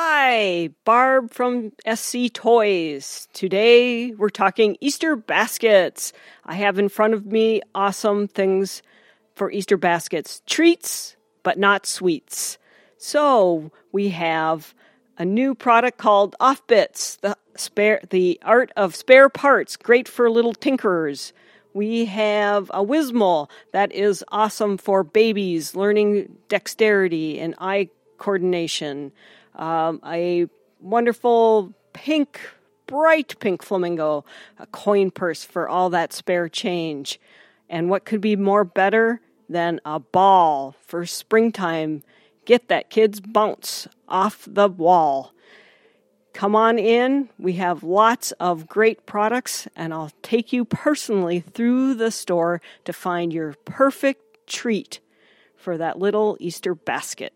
Hi, Barb from SC Toys. Today we're talking Easter baskets. I have in front of me awesome things for Easter baskets treats, but not sweets. So we have a new product called Offbits, the spare the art of spare parts, great for little tinkerers. We have a Wismol that is awesome for babies learning dexterity and eye coordination. Um, a wonderful pink, bright pink flamingo, a coin purse for all that spare change. And what could be more better than a ball for springtime? Get that kid's bounce off the wall. Come on in. We have lots of great products, and I'll take you personally through the store to find your perfect treat for that little Easter basket.